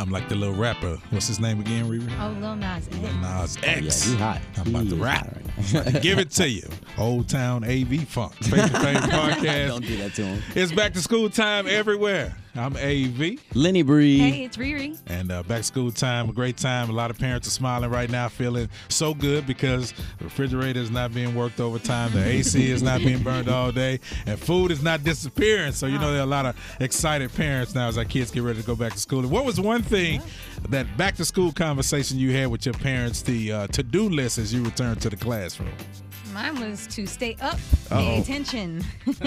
I'm like the little rapper. What's his name again, Riri? Oh, Lil Nas X. Lil Nas X. Yeah, X. he hot. I'm about to rap. hot right now. Give it to you. Old Town AV Funk. Face to podcast. Don't do that to him. It's back to school time everywhere. I'm AV. Lenny Bri. Hey, it's Riri. And uh, back to school time, a great time. A lot of parents are smiling right now, feeling so good because the refrigerator is not being worked overtime, the AC is not being burned all day, and food is not disappearing. So, you know, there are a lot of excited parents now as our kids get ready to go back to school. And what was one thing that back to school conversation you had with your parents, the uh, to do list as you return to the classroom? Mine was to stay up, Uh-oh. pay attention.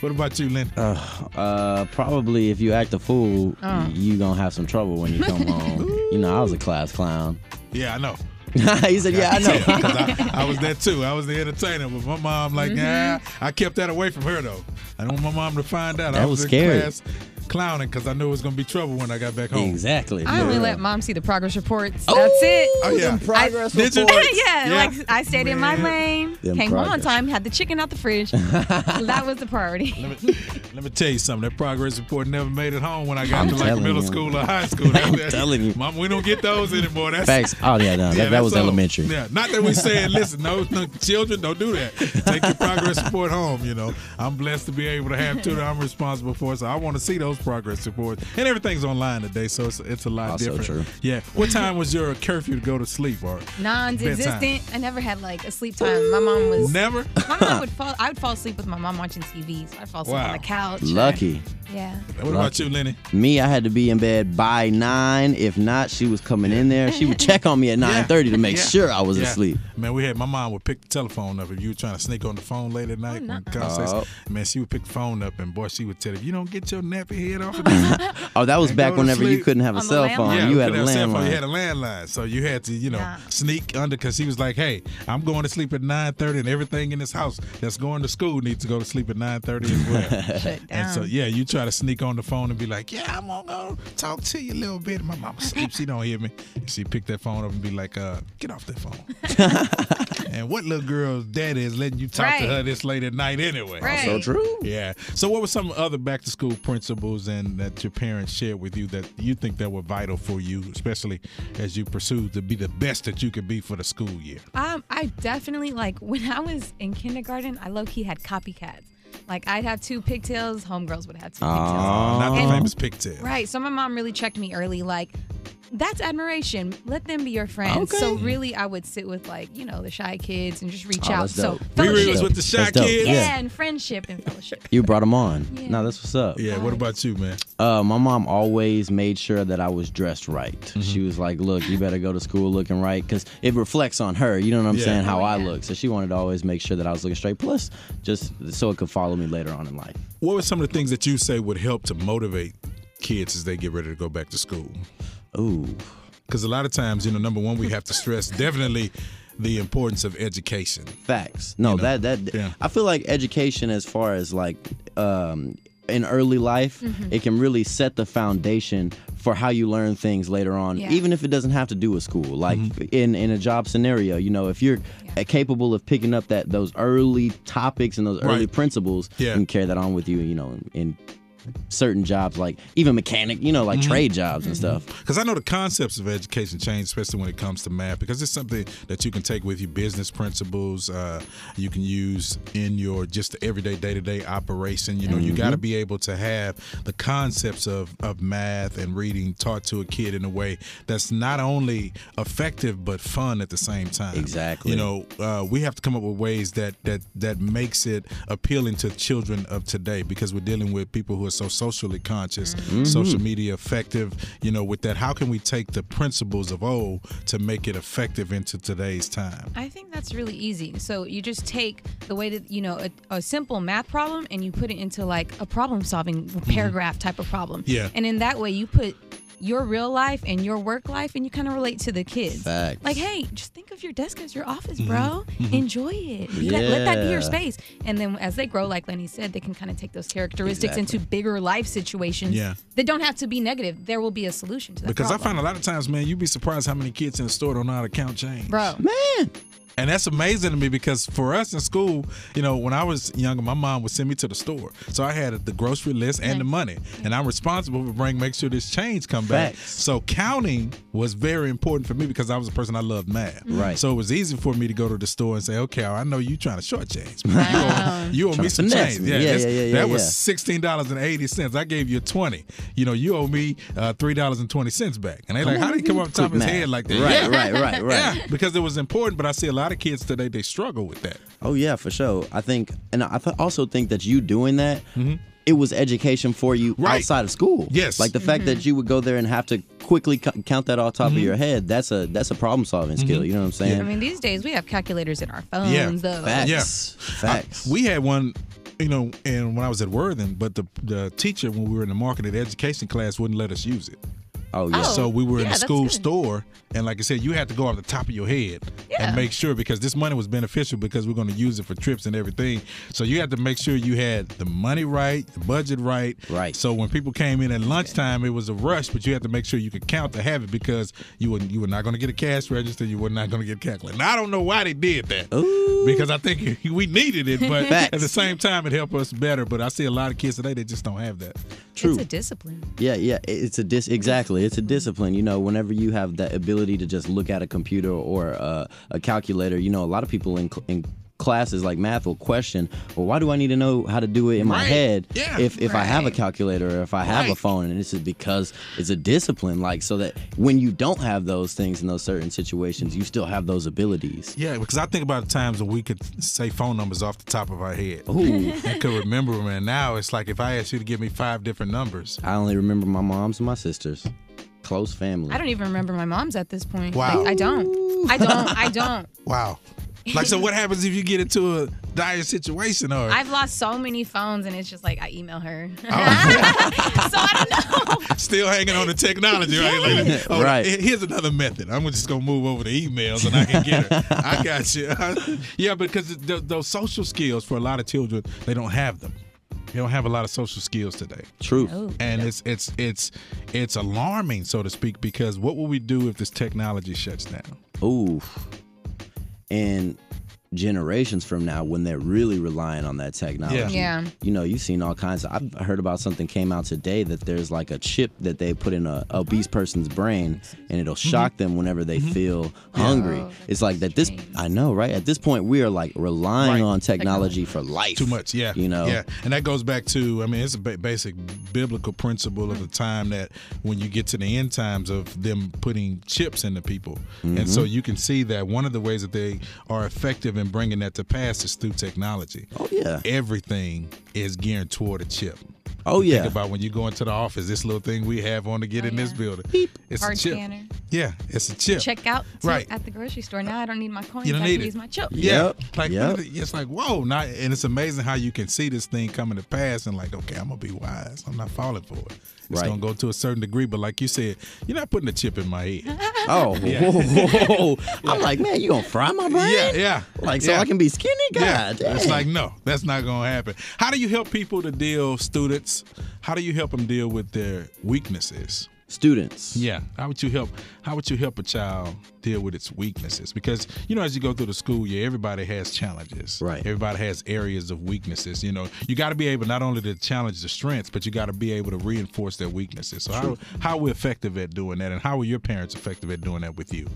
What about you, Lynn? Uh, probably if you act a fool, Uh. you gonna have some trouble when you come home. You know, I was a class clown. Yeah, I know. he said, "Yeah, I know." 'Cause I, I was there too. I was the entertainer, but my mom like, Mm-hmm. yeah. I kept that away from her though. I don't want my mom to find out. I That was, was in scary. class clowning because I knew it was gonna be trouble when I got back home. exactly. I only Yeah. let mom see the progress reports. Oh! That's it. Oh yeah. Them progress Did you? reports. yeah, Yeah. like I stayed in my lane, Them came home on time, had the chicken out the fridge. that was the priority. Let me, let me tell you something. That progress report never made it home when I got I'm to like middle you. school or high school. That- I'm that- telling you. Mom, we don't get those anymore. That's Facts. Oh yeah, no, Yeah, that, that was all. elementary. Yeah, not that we saying, listen, no, no, children, don't do that. Take your progress report home. You know, I'm blessed to be able to have two that I'm responsible for, so I want to see those progress reports. And everything's online today, so it's, it's a lot Also different. true. Yeah. What time was your curfew to go to sleep? Or Non-existent. I never had like a sleep time. My mom was. never? My mom would fall. I would fall asleep with my mom watching TV. So I'd fall asleep Wow. on the couch. or- Lucky. Yeah. What about you, Lenny? Me, I had to be in bed by nine. If not, she was coming in there. She would check on me at nine thirty to make Yeah. sure I was Yeah. asleep. Man, we had my mom would pick the telephone up if you were trying to sneak on the phone late at oh, night. Oh, no. conversation- Oh. Man, she would pick the phone up and boy, she would tell if you don't get your nappy head off of. Oh, that was back go to whenever you couldn't have a On cell phone. yeah, you had a couldn't have cell phone, landline. You had a landline, so you had to, you know, Yeah. sneak under because he was like, "Hey, I'm going to sleep at 9:30, and everything in this house that's going to school needs to go to sleep at 9:30 as well." Shut and so, yeah, you try to sneak on the phone and be like, "Yeah, I'm gonna go talk to you a little bit." My mama sleep, she don't hear me. She pick that phone up and be like, uh, "Get off that phone." and what little girl's daddy is letting you talk to her this late at night anyway? Right. So true. Yeah. So, what were some other back to school principles and that your parents shared with you that you think that were vital for you, especially as you pursued to be the best that you could be for the school year? Um, I definitely like when I was in kindergarten. I low key had copycats. Like I'd have two pigtails, homegirls would have two pigtails. Not the And- famous pigtail. Right. So my mom really checked me early. Like, that's admiration. Let them be your friends. Okay. So really, I would sit with like you know the shy kids and just reach Oh, out. So dope. Riri fellowship. was with the shy kids. yeah, Yeah. and friendship and fellowship. You brought them on. Yeah. No, that's what's up. Yeah. What about you, man? Uh, my mom always made sure that I was dressed right. Mm-hmm. She was like, "Look, you better go to school looking right, because it reflects on her." You know what I'm Yeah. saying? How Oh, I look. So she wanted to always make sure that I was looking straight. Plus, just so it could follow me later on in life. What were some of the things that you say would help to motivate kids as they get ready to go back to school? Ooh, Because a lot of times, you know, number one, we have to stress definitely the importance of education. facts. No, You know? that that Yeah. I feel like education, as far as like um, in early life, Mm-hmm. it can really set the foundation for how you learn things later on, Yeah. even if it doesn't have to do with school. Like Mm-hmm. in in a job scenario, you know, if you're Yeah. capable of picking up that those early topics and those early principles, Yeah. you can carry that on with you. You know, in certain jobs like even mechanic, you know, like Mm-hmm. trade jobs and stuff. Because I know the concepts of education change, especially when it comes to math, because it's something that you can take with you. Business principles uh, you can use in your just everyday, day to day operation. You know, you got to be able to have the concepts of, of math and reading taught to a kid in a way that's not only effective but fun at the same time. Exactly. You know, uh, we have to come up with ways that that that makes it appealing to children of today because we're dealing with people who are so socially conscious, Mm-hmm. social media effective. You know, with that, how can we take the principles of old to make it effective into today's time? I think that's really easy. So you just take the way that you know a, a simple math problem and you put it into like a problem-solving paragraph type of problem. Mm-hmm. Yeah. And in that way, you put your real life and your work life, and you kind of relate to the kids. Facts. Like, hey, just think of your desk as your office, Mm-hmm. bro. Enjoy it. Be that- let that be your space. And then as they grow, like Lenny said, they can kind of take those characteristics Exactly. into bigger life situations. Yeah. That don't have to be negative. There will be a solution to that. Because I find a lot of times, man, you'd be surprised how many kids in the store don't know how to count change. bro. Man, And that's amazing to me because for us in school, you know, when I was younger, my mom would send me to the store. So I had the grocery list and the money. And I'm responsible for bringing, make sure this change come come back. Facts. So counting was very important for me because I was a person I loved math. Right. So it was easy for me to go to the store and say, okay, I know you trying to shortchange me. You owe, you owe me some change. me. Yeah, yeah, yeah, yeah, That was sixteen dollars and eighty cents. I gave you twenty. You know, you owe me uh, three dollars and twenty cents back. And they like, how did he come up top of his math. head like that? Right, yeah. right, right, right. Yeah, because it was important. But I see a lot of kids today they struggle with that. Oh yeah, for sure. I think, and I th- also think that you doing that, it was education for you Mm-hmm. Right. outside of school. Yes. like the fact that you would go there and have to quickly c- count that off top Mm-hmm. of your head. That's a that's a problem solving skill. You know what I'm saying? I mean, these days we have calculators in our phones, Yeah. though. Facts. Yeah. Facts. I- we had one, you know, and when I was at Worthing, but the the teacher when we were in the marketing education class wouldn't let us use it. Oh yeah. Oh. So we were in the school good. store, and like I said, you had to go off the top of your head Yeah. and make sure because this money was beneficial because we're going to use it for trips and everything. So you had to make sure you had the money right, the budget right. Right. So when people came in at lunchtime, it was a rush, but you had to make sure you could count to have it because you were you were not going to get a cash register, you were not going to get a calculator. Now I don't know why they did that. Because I think we needed it, but at the same time, it helped us better. But I see a lot of kids today that just don't have that. True. It's a discipline. Yeah, yeah, it's a dis exactly. It's a discipline. You know, whenever you have that ability to just look at a computer or uh, a calculator, you know, a lot of people in in classes like math will question, well, why do I need to know how to do it in my Right. head Yeah. if if I have a calculator or if I have a phone? And this is because it's a discipline, like so that when you don't have those things in those certain situations, you still have those abilities. Yeah, because I think about the times when we could say phone numbers off the top of our head. Ooh, and could remember them. And now it's like if I asked you to give me five different numbers. I only remember my mom's and my sisters, close family. I don't even remember my mom's at this point. Wow. Like, I don't. I don't. I don't. Wow. Like, so what happens if you get into a dire situation or? I've lost so many phones, and it's just like I email her. Oh. so I don't know. Still hanging on the technology, right? Like, oh, Right. Here's another method. I'm just gonna move over to emails and I can get her. I got you. yeah, because th- those social skills for a lot of children, they don't have them. They don't have a lot of social skills today. True. Oh. and it's it's it's it's alarming, so to speak, because what will we do if this technology shuts down? Ooh. And generations from now, when they're really relying on that technology, Yeah. you know, you've seen all kinds of. I've heard about something came out today that there's like a chip that they put in a obese person's brain, and it'll Mm-hmm. shock them whenever they mm-hmm. feel hungry. Oh, it's like that. This strange. I know, right? At this point, we are like relying Right. on technology for life. Too much, yeah. You know. yeah, and that goes back to, I mean, it's a basic biblical principle of the mm-hmm. time that when you get to the end times of them putting chips into people, and so mm-hmm. you can see that one of the ways that they are effective in bringing that to pass is through technology. Oh yeah. Everything is geared toward a chip. Oh yeah. Think about when you go into the office, this little thing we have on to get Oh, in this yeah. building. It's Card a chip. scanner. Yeah, it's a chip. Check out Right. at the grocery store. Now I don't need my coins. You don't I need can it. use my chip. Yeah, Yep, like yep. it's like whoa, not, and it's amazing how you can see this thing coming to pass and like, okay, I'm gonna be wise. I'm not falling for it. It's Right. gonna go to a certain degree, but like you said, you're not putting a chip in my head. Oh, Yeah. whoa. whoa. I'm like, man, you gonna fry my brain? yeah, yeah. Like so yeah. I can be skinny? Yeah, God, it's like no, that's not gonna happen. How do you help people to deal, students? How do you help them deal with their weaknesses? students. Yeah. How would you help? How would you help a child deal with its weaknesses? Because you know, as you go through the school year, everybody has challenges. Right. Everybody has areas of weaknesses. You know, you got to be able not only to challenge the strengths, but you got to be able to reinforce their weaknesses. So how how are we effective at doing that, and how are your parents effective at doing that with you?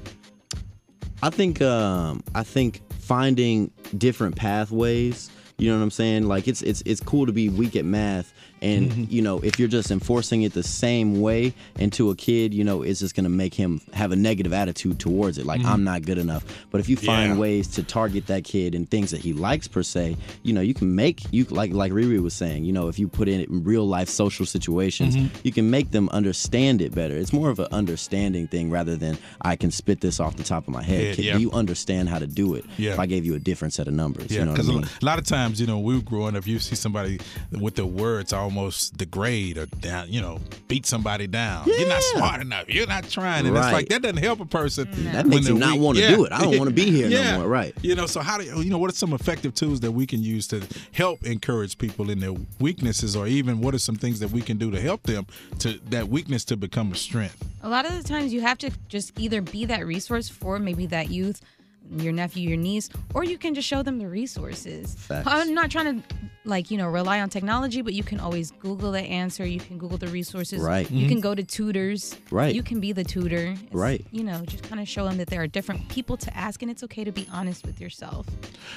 I think um I think finding different pathways, you know what I'm saying? Like it's it's it's cool to be weak at math and Mm-hmm. you know, if you're just enforcing it the same way into a kid, you know, it's just going to make him have a negative attitude towards it. Like I'm not good enough. But if you find Mm-hmm. Yeah. ways to target that kid and things that he likes per se, you know, you can make you like like Riri was saying, you know, if you put in real life social situations, Mm-hmm. you can make them understand it better. It's more of an understanding thing rather than I can spit this off the top of my head. Yeah, Kid, yeah. Do you understand how to do it? Yeah. If I gave you a different set of numbers, Yeah, you know I because mean? a lot of times, you know, we were growing up, you see somebody with their words almost degrade or down, you know, beat somebody down. You're not smart enough. You're not trying, and it's like that doesn't help a person. Mm-hmm. That makes they're not wanna Yeah. do it. I don't wanna be here no more. Right. You know, so how do you, you know what are some effective tools that we can use to help encourage people in their weaknesses, or even what are some things that we can do to help them to that weakness to become a strength? A lot of the times you have to just either be that resource for maybe that youth, your nephew, your niece, or you can just show them the resources. Facts. I'm not trying to like you know rely on technology, but you can always Google the answer. You can Google the resources. Right. You can mhm. go to tutors. Right. You can be the tutor. It's, Right. You know, just kind of show them that there are different people to ask, and it's okay to be honest with yourself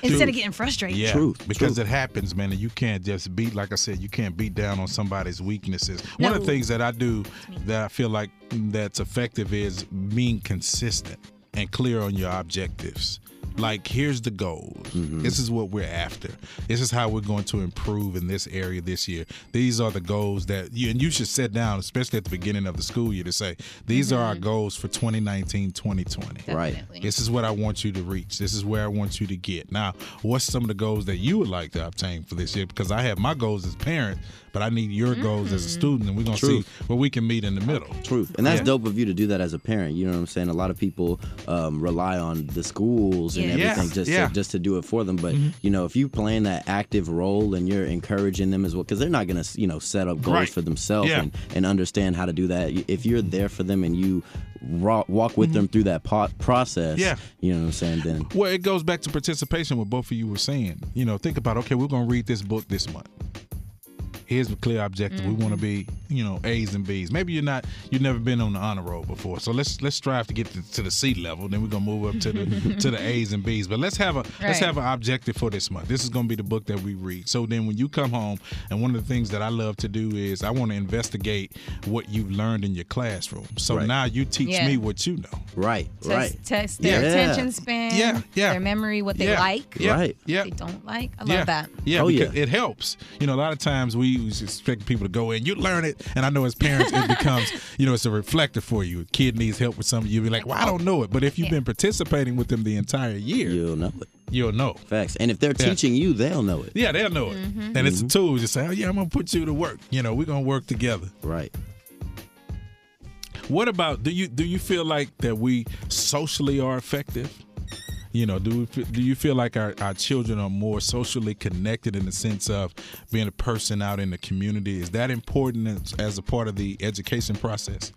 instead of getting frustrated. Yeah, Truth, because truth. it happens, man, and you can't just beat. Like I said, you can't beat down on somebody's weaknesses. One of the things that I do that I feel like that's effective is being consistent and clear on your objectives. Like, here's the goals. Mm-hmm. This is what we're after. This is how we're going to improve in this area this year. These are the goals that you and you should set down, especially at the beginning of the school year, to say these are our mm-hmm. goals for 2019, 2020. Right. Definitely. This is what I want you to reach. This is where I want you to get. Now, what's some of the goals that you would like to obtain for this year? Because I have my goals as parent, but I need your goals as a mm-hmm. student, and we're gonna Truth. see where we can meet in the middle. Truth, and that's Yeah. dope of you to do that as a parent. You know what I'm saying? A lot of people um, rely on the schools and Yeah. everything Yeah, just yeah. To, just to do it for them. But mm-hmm. you know, if you playing that active role and you're encouraging them as well, because they're not gonna you know set up goals Right. for themselves Yeah. and, and understand how to do that. If you're mm-hmm. there for them and you ro- walk with them mm-hmm. through that po- process, Yeah. you know what I'm saying? Then Well, it goes back to participation. What both of you were saying. You know, think about okay, we're gonna read this book this month. Here's the clear objective. We want to mm-hmm. be, you know, A's and B's. Maybe you're not, you've never been on the honor roll before. So let's let's strive to get to, to the C level. Then we're gonna move up to the to the A's and B's. But let's have a let's have an objective for this month. This is gonna be the book that we read. So then when you come home, and one of the things that I love to do is I want to investigate what you've learned in your classroom. So Right. now you teach Yeah. me what you know. right, Test, right, test their Yeah. attention span. Yeah, yeah. Their memory, what they yeah. like, Yeah. Right. Yeah. what they don't like. I love yeah. that. Yeah, Oh, because yeah. it helps. You know, a lot of times we we expect people to go in, you learn it, and I know as parents it becomes, you know, it's a reflector for you. A kid needs help with something, you'll be like, well, I don't know it. But if you've been participating with them the entire year, you'll know it. you'll know. Facts. And if they're Yeah. teaching you, they'll know it. Yeah, they'll know it. Mm-hmm. And it's a mm-hmm. tool. Just say, oh, yeah, I'm going to put you to work. You know, we're going to work together. Right. What about do you do you feel like that we socially are effective? You know, do do you feel like our, our children are more socially connected in the sense of being a person out in the community? Is that important as, as a part of the education process?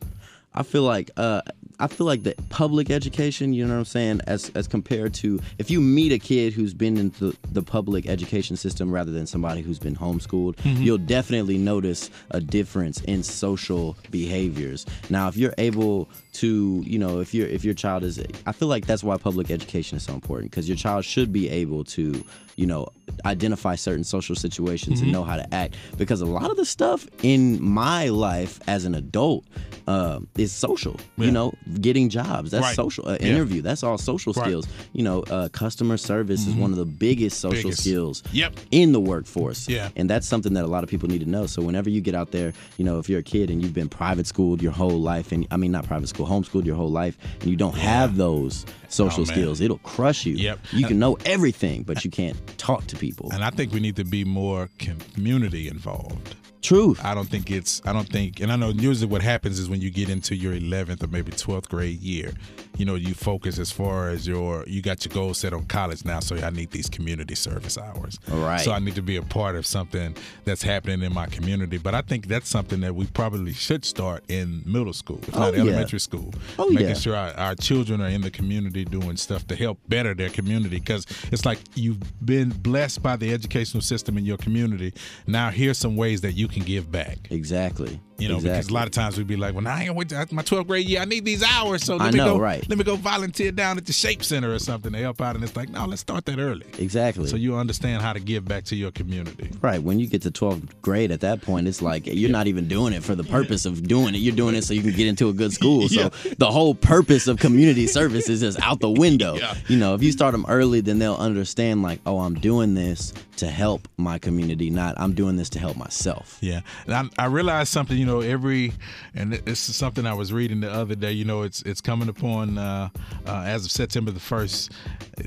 I feel like uh, I feel like the public education, you know what I'm saying, as as compared to if you meet a kid who's been in the, the public education system rather than somebody who's been homeschooled, Mm-hmm. you'll definitely notice a difference in social behaviors. Now, if you're able to, you know, if your if your child is, I feel like that's why public education is so important because your child should be able to, you know, identify certain social situations Mm-hmm. and know how to act because a lot of the stuff in my life as an adult um, is social. Yeah. You know, getting jobs that's Right. social. Uh, Yeah. interview that's all social Right. Mm-hmm. skills. You know, uh, customer service is one of the biggest social Biggest. skills Yep. in the workforce. Yeah. and that's something that a lot of people need to know. So whenever you get out there, you know, if you're a kid and you've been private schooled your whole life, and I mean not private school, homeschooled your whole life, and you don't have those social Oh, skills, it'll crush you. Yep. You can know everything, but you can't talk to people. And I think we need to be more community involved. Truth. I don't think it's. I don't think, and I know usually what happens is when you get into your 11th or maybe 12th grade year, you know, you focus as far as your you got your goals set on college now. So I need these community service hours. All right. So I need to be a part of something that's happening in my community. But I think that's something that we probably should start in middle school, if Oh, not yeah. elementary school. Oh, making yeah. sure our, our children are in the community doing stuff to help better their community because it's like you've been blessed by the educational system in your community. Now here's some ways that you can give back. Exactly. You know, exactly. because a lot of times we'd be like, "Well, now I ain't gonna my 12th grade year. I need these hours, so let I me know, go, right. let me go volunteer down at the Shape Center or something to help out." And it's like, no, let's start that early, exactly. so you understand how to give back to your community. Right. When you get to 12th grade, at that point, it's like you're not even doing it for the purpose of doing it. You're doing it so you can get into a good school. So the whole purpose of community service is just out the window. Yeah. You know, if you start them early, then they'll understand, like, oh, I'm doing this to help my community, not I'm doing this to help myself. Yeah, and I, I realized something. You know, every and this is something I was reading the other day. You know, it's it's coming upon uh, uh, as of September the first.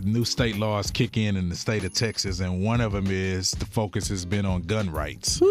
New state laws kick in in the state of Texas, and one of them is the focus has been on gun rights.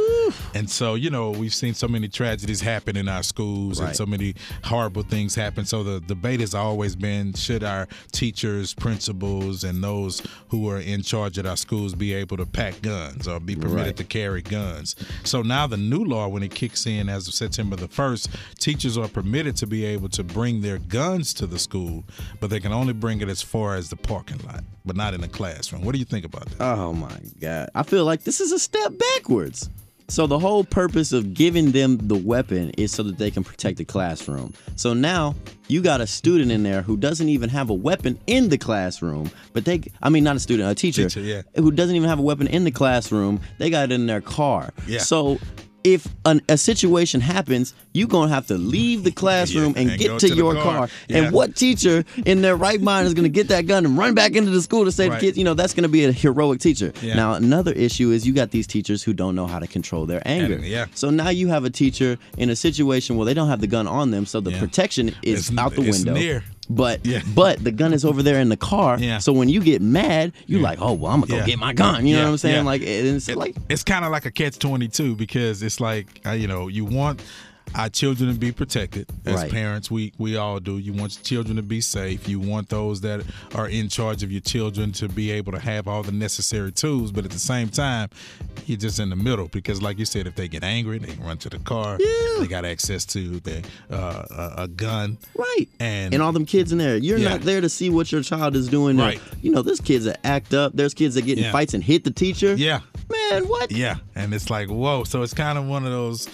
And so, you know, we've seen so many tragedies happen in our schools and so many horrible things happen. So the debate has always been should our teachers, principals, and those who are in charge at our schools be able to pack guns or be permitted Right. to carry guns. So now the new law, when it kicks in as of September the 1st, teachers are permitted to be able to bring their guns to the school, but they can only bring it as far as the parking lot, but not in the classroom. What do you think about that? Oh my God. I feel like this is a step backwards. So the whole purpose of giving them the weapon is so that they can protect the classroom. So now you got a student in there who doesn't even have a weapon in the classroom, but they I mean not a student, a teacher, Teacher, yeah. who doesn't even have a weapon in the classroom. They got it in their car. Yeah. So if an, a situation happens, you're gonna have to leave the classroom Yeah, and, and get to, to your car. car. Yeah. And what teacher in their right mind is gonna get that gun and run back into the school to save Right. to kids, you know, that's gonna be a heroic teacher. Yeah. Now another issue is you got these teachers who don't know how to control their anger. And- yeah. So now you have a teacher in a situation where they don't have the gun on them, so the protection is It's- out the it's window. near. But Yeah. but the gun is over there in the car. Yeah. So when you get mad, you're like, oh well, I'm gonna go Yeah. get my gun. You know what I'm saying? yeah. Like it's like it's kind of like a catch 22 because it's like uh, you know you want our children to be protected as Right. parents we we all do you want your children to be safe you want those that are in charge of your children to be able to have all the necessary tools but at the same time you're just in the middle because like you said if they get angry they can run to the car Yeah. they got access to the, uh, a, a gun Right. And- and all them kids in there. You're Yeah. not there to see what your child is doing. Right. You know, there's kids that act up. There's kids that get in Yeah. fights and hit the teacher. yeah Man, what? Yeah, and it's like whoa. So it's kind of one of those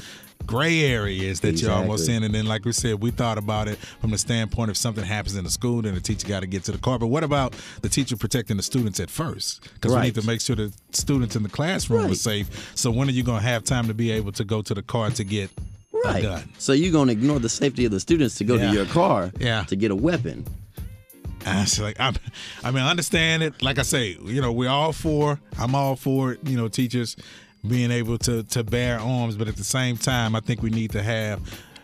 gray areas that you're almost in. And then, like we said, we thought about it from the standpoint if something happens in the school, then the teacher got to get to the car. But what about the teacher protecting the students at first? Because we need to make sure the students in the classroom are safe. So when are you going to have time to be able to go to the car to get a Right. gun? So you're gonna ignore the safety of the students to go Yeah. to your car Yeah. to get a weapon. It's like I'm, I mean, I understand it. Like I say, you know, we're all for. I'm all for you know teachers being able to to bear arms, but at the same time, I think we need to have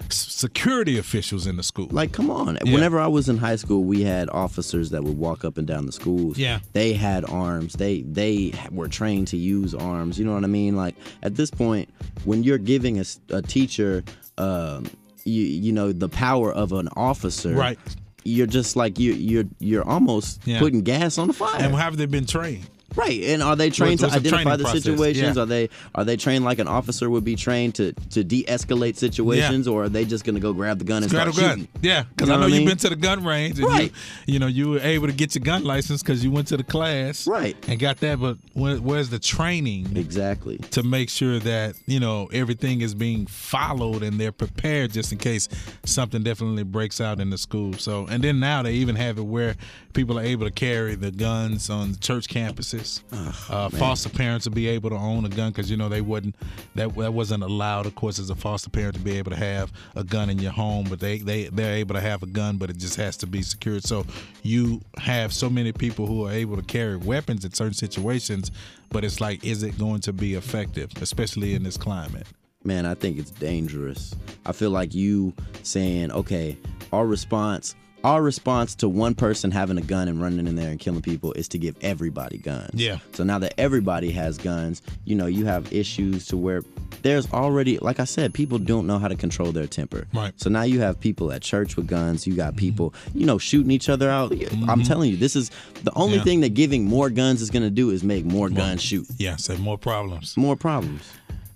security officials in the school. Like, come on. Yeah. Whenever I was in high school, we had officers that would walk up and down the schools. Yeah. They had arms. They they were trained to use arms. You know what I mean? Like at this point, when you're giving a, a teacher, um, you you know, the power of an officer, Right. You're just like you you're you're almost Yeah. putting gas on the fire. and have they been trained? Right, and are they trained What's- to what's identify the situations? Yeah. Are they are they trained like an officer would be trained to to de-escalate situations, or are they just gonna go grab the gun and Grab a start gun. shooting? Yeah, because You I know know I you've mean? been to the gun range, and Right. you, you know you were able to get your gun license because you went to the class, Right. and got that. But where, where's the training? Exactly. to make sure that you know everything is being followed and they're prepared just in case something definitely breaks out in the school. So and then now they even have it where people are able to carry the guns on church campuses. Uh, foster parents will be able to own a gun because you know they wouldn't that that wasn't allowed, of course, as a foster parent to be able to have a gun in your home, but they they they're able to have a gun, but it just has to be secured. So you have so many people who are able to carry weapons in certain situations, but it's like, is it going to be effective, especially in this climate? Man, I think it's dangerous. I feel like you saying, okay, our response our response to one person having a gun and running in there and killing people is to give everybody guns. Yeah. So now that everybody has guns, you know, you have issues to where there's already, like I said, people don't know how to control their temper. Right. So now you have people at church with guns. You got mm-hmm. people, you know, shooting each other out. I'm mm-hmm. telling you, this is the only Yeah. thing that giving more guns is going to do is make more guns shoot. Yeah, so more problems. More problems.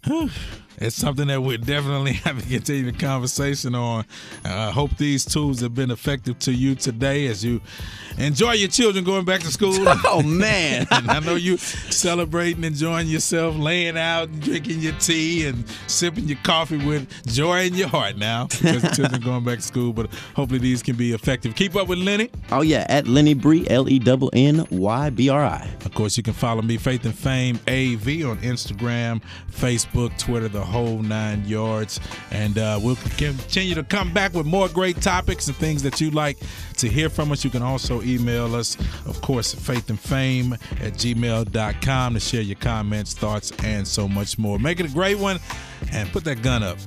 It's something that we're definitely have to continue the conversation on. Uh, I hope these tools have been effective to you today as you enjoy your children going back to school. Oh man. I know you celebrating, enjoying yourself, laying out, drinking your tea, and sipping your coffee with joy in your heart now because the children going back to school. But hopefully these can be effective. Keep up with Lenny. Oh yeah, at Lenny Bri, L E N N Y B R I. Of course, you can follow me, Faith and Fame AV, on Instagram, Facebook, Twitter, the whole nine yards. And uh, we'll continue to come back with more great topics and things that you'd like to hear from us. You can also email us, of course, faith and fame at gmail.com to share your comments, thoughts, and so much more. Make it a great one and put that gun up.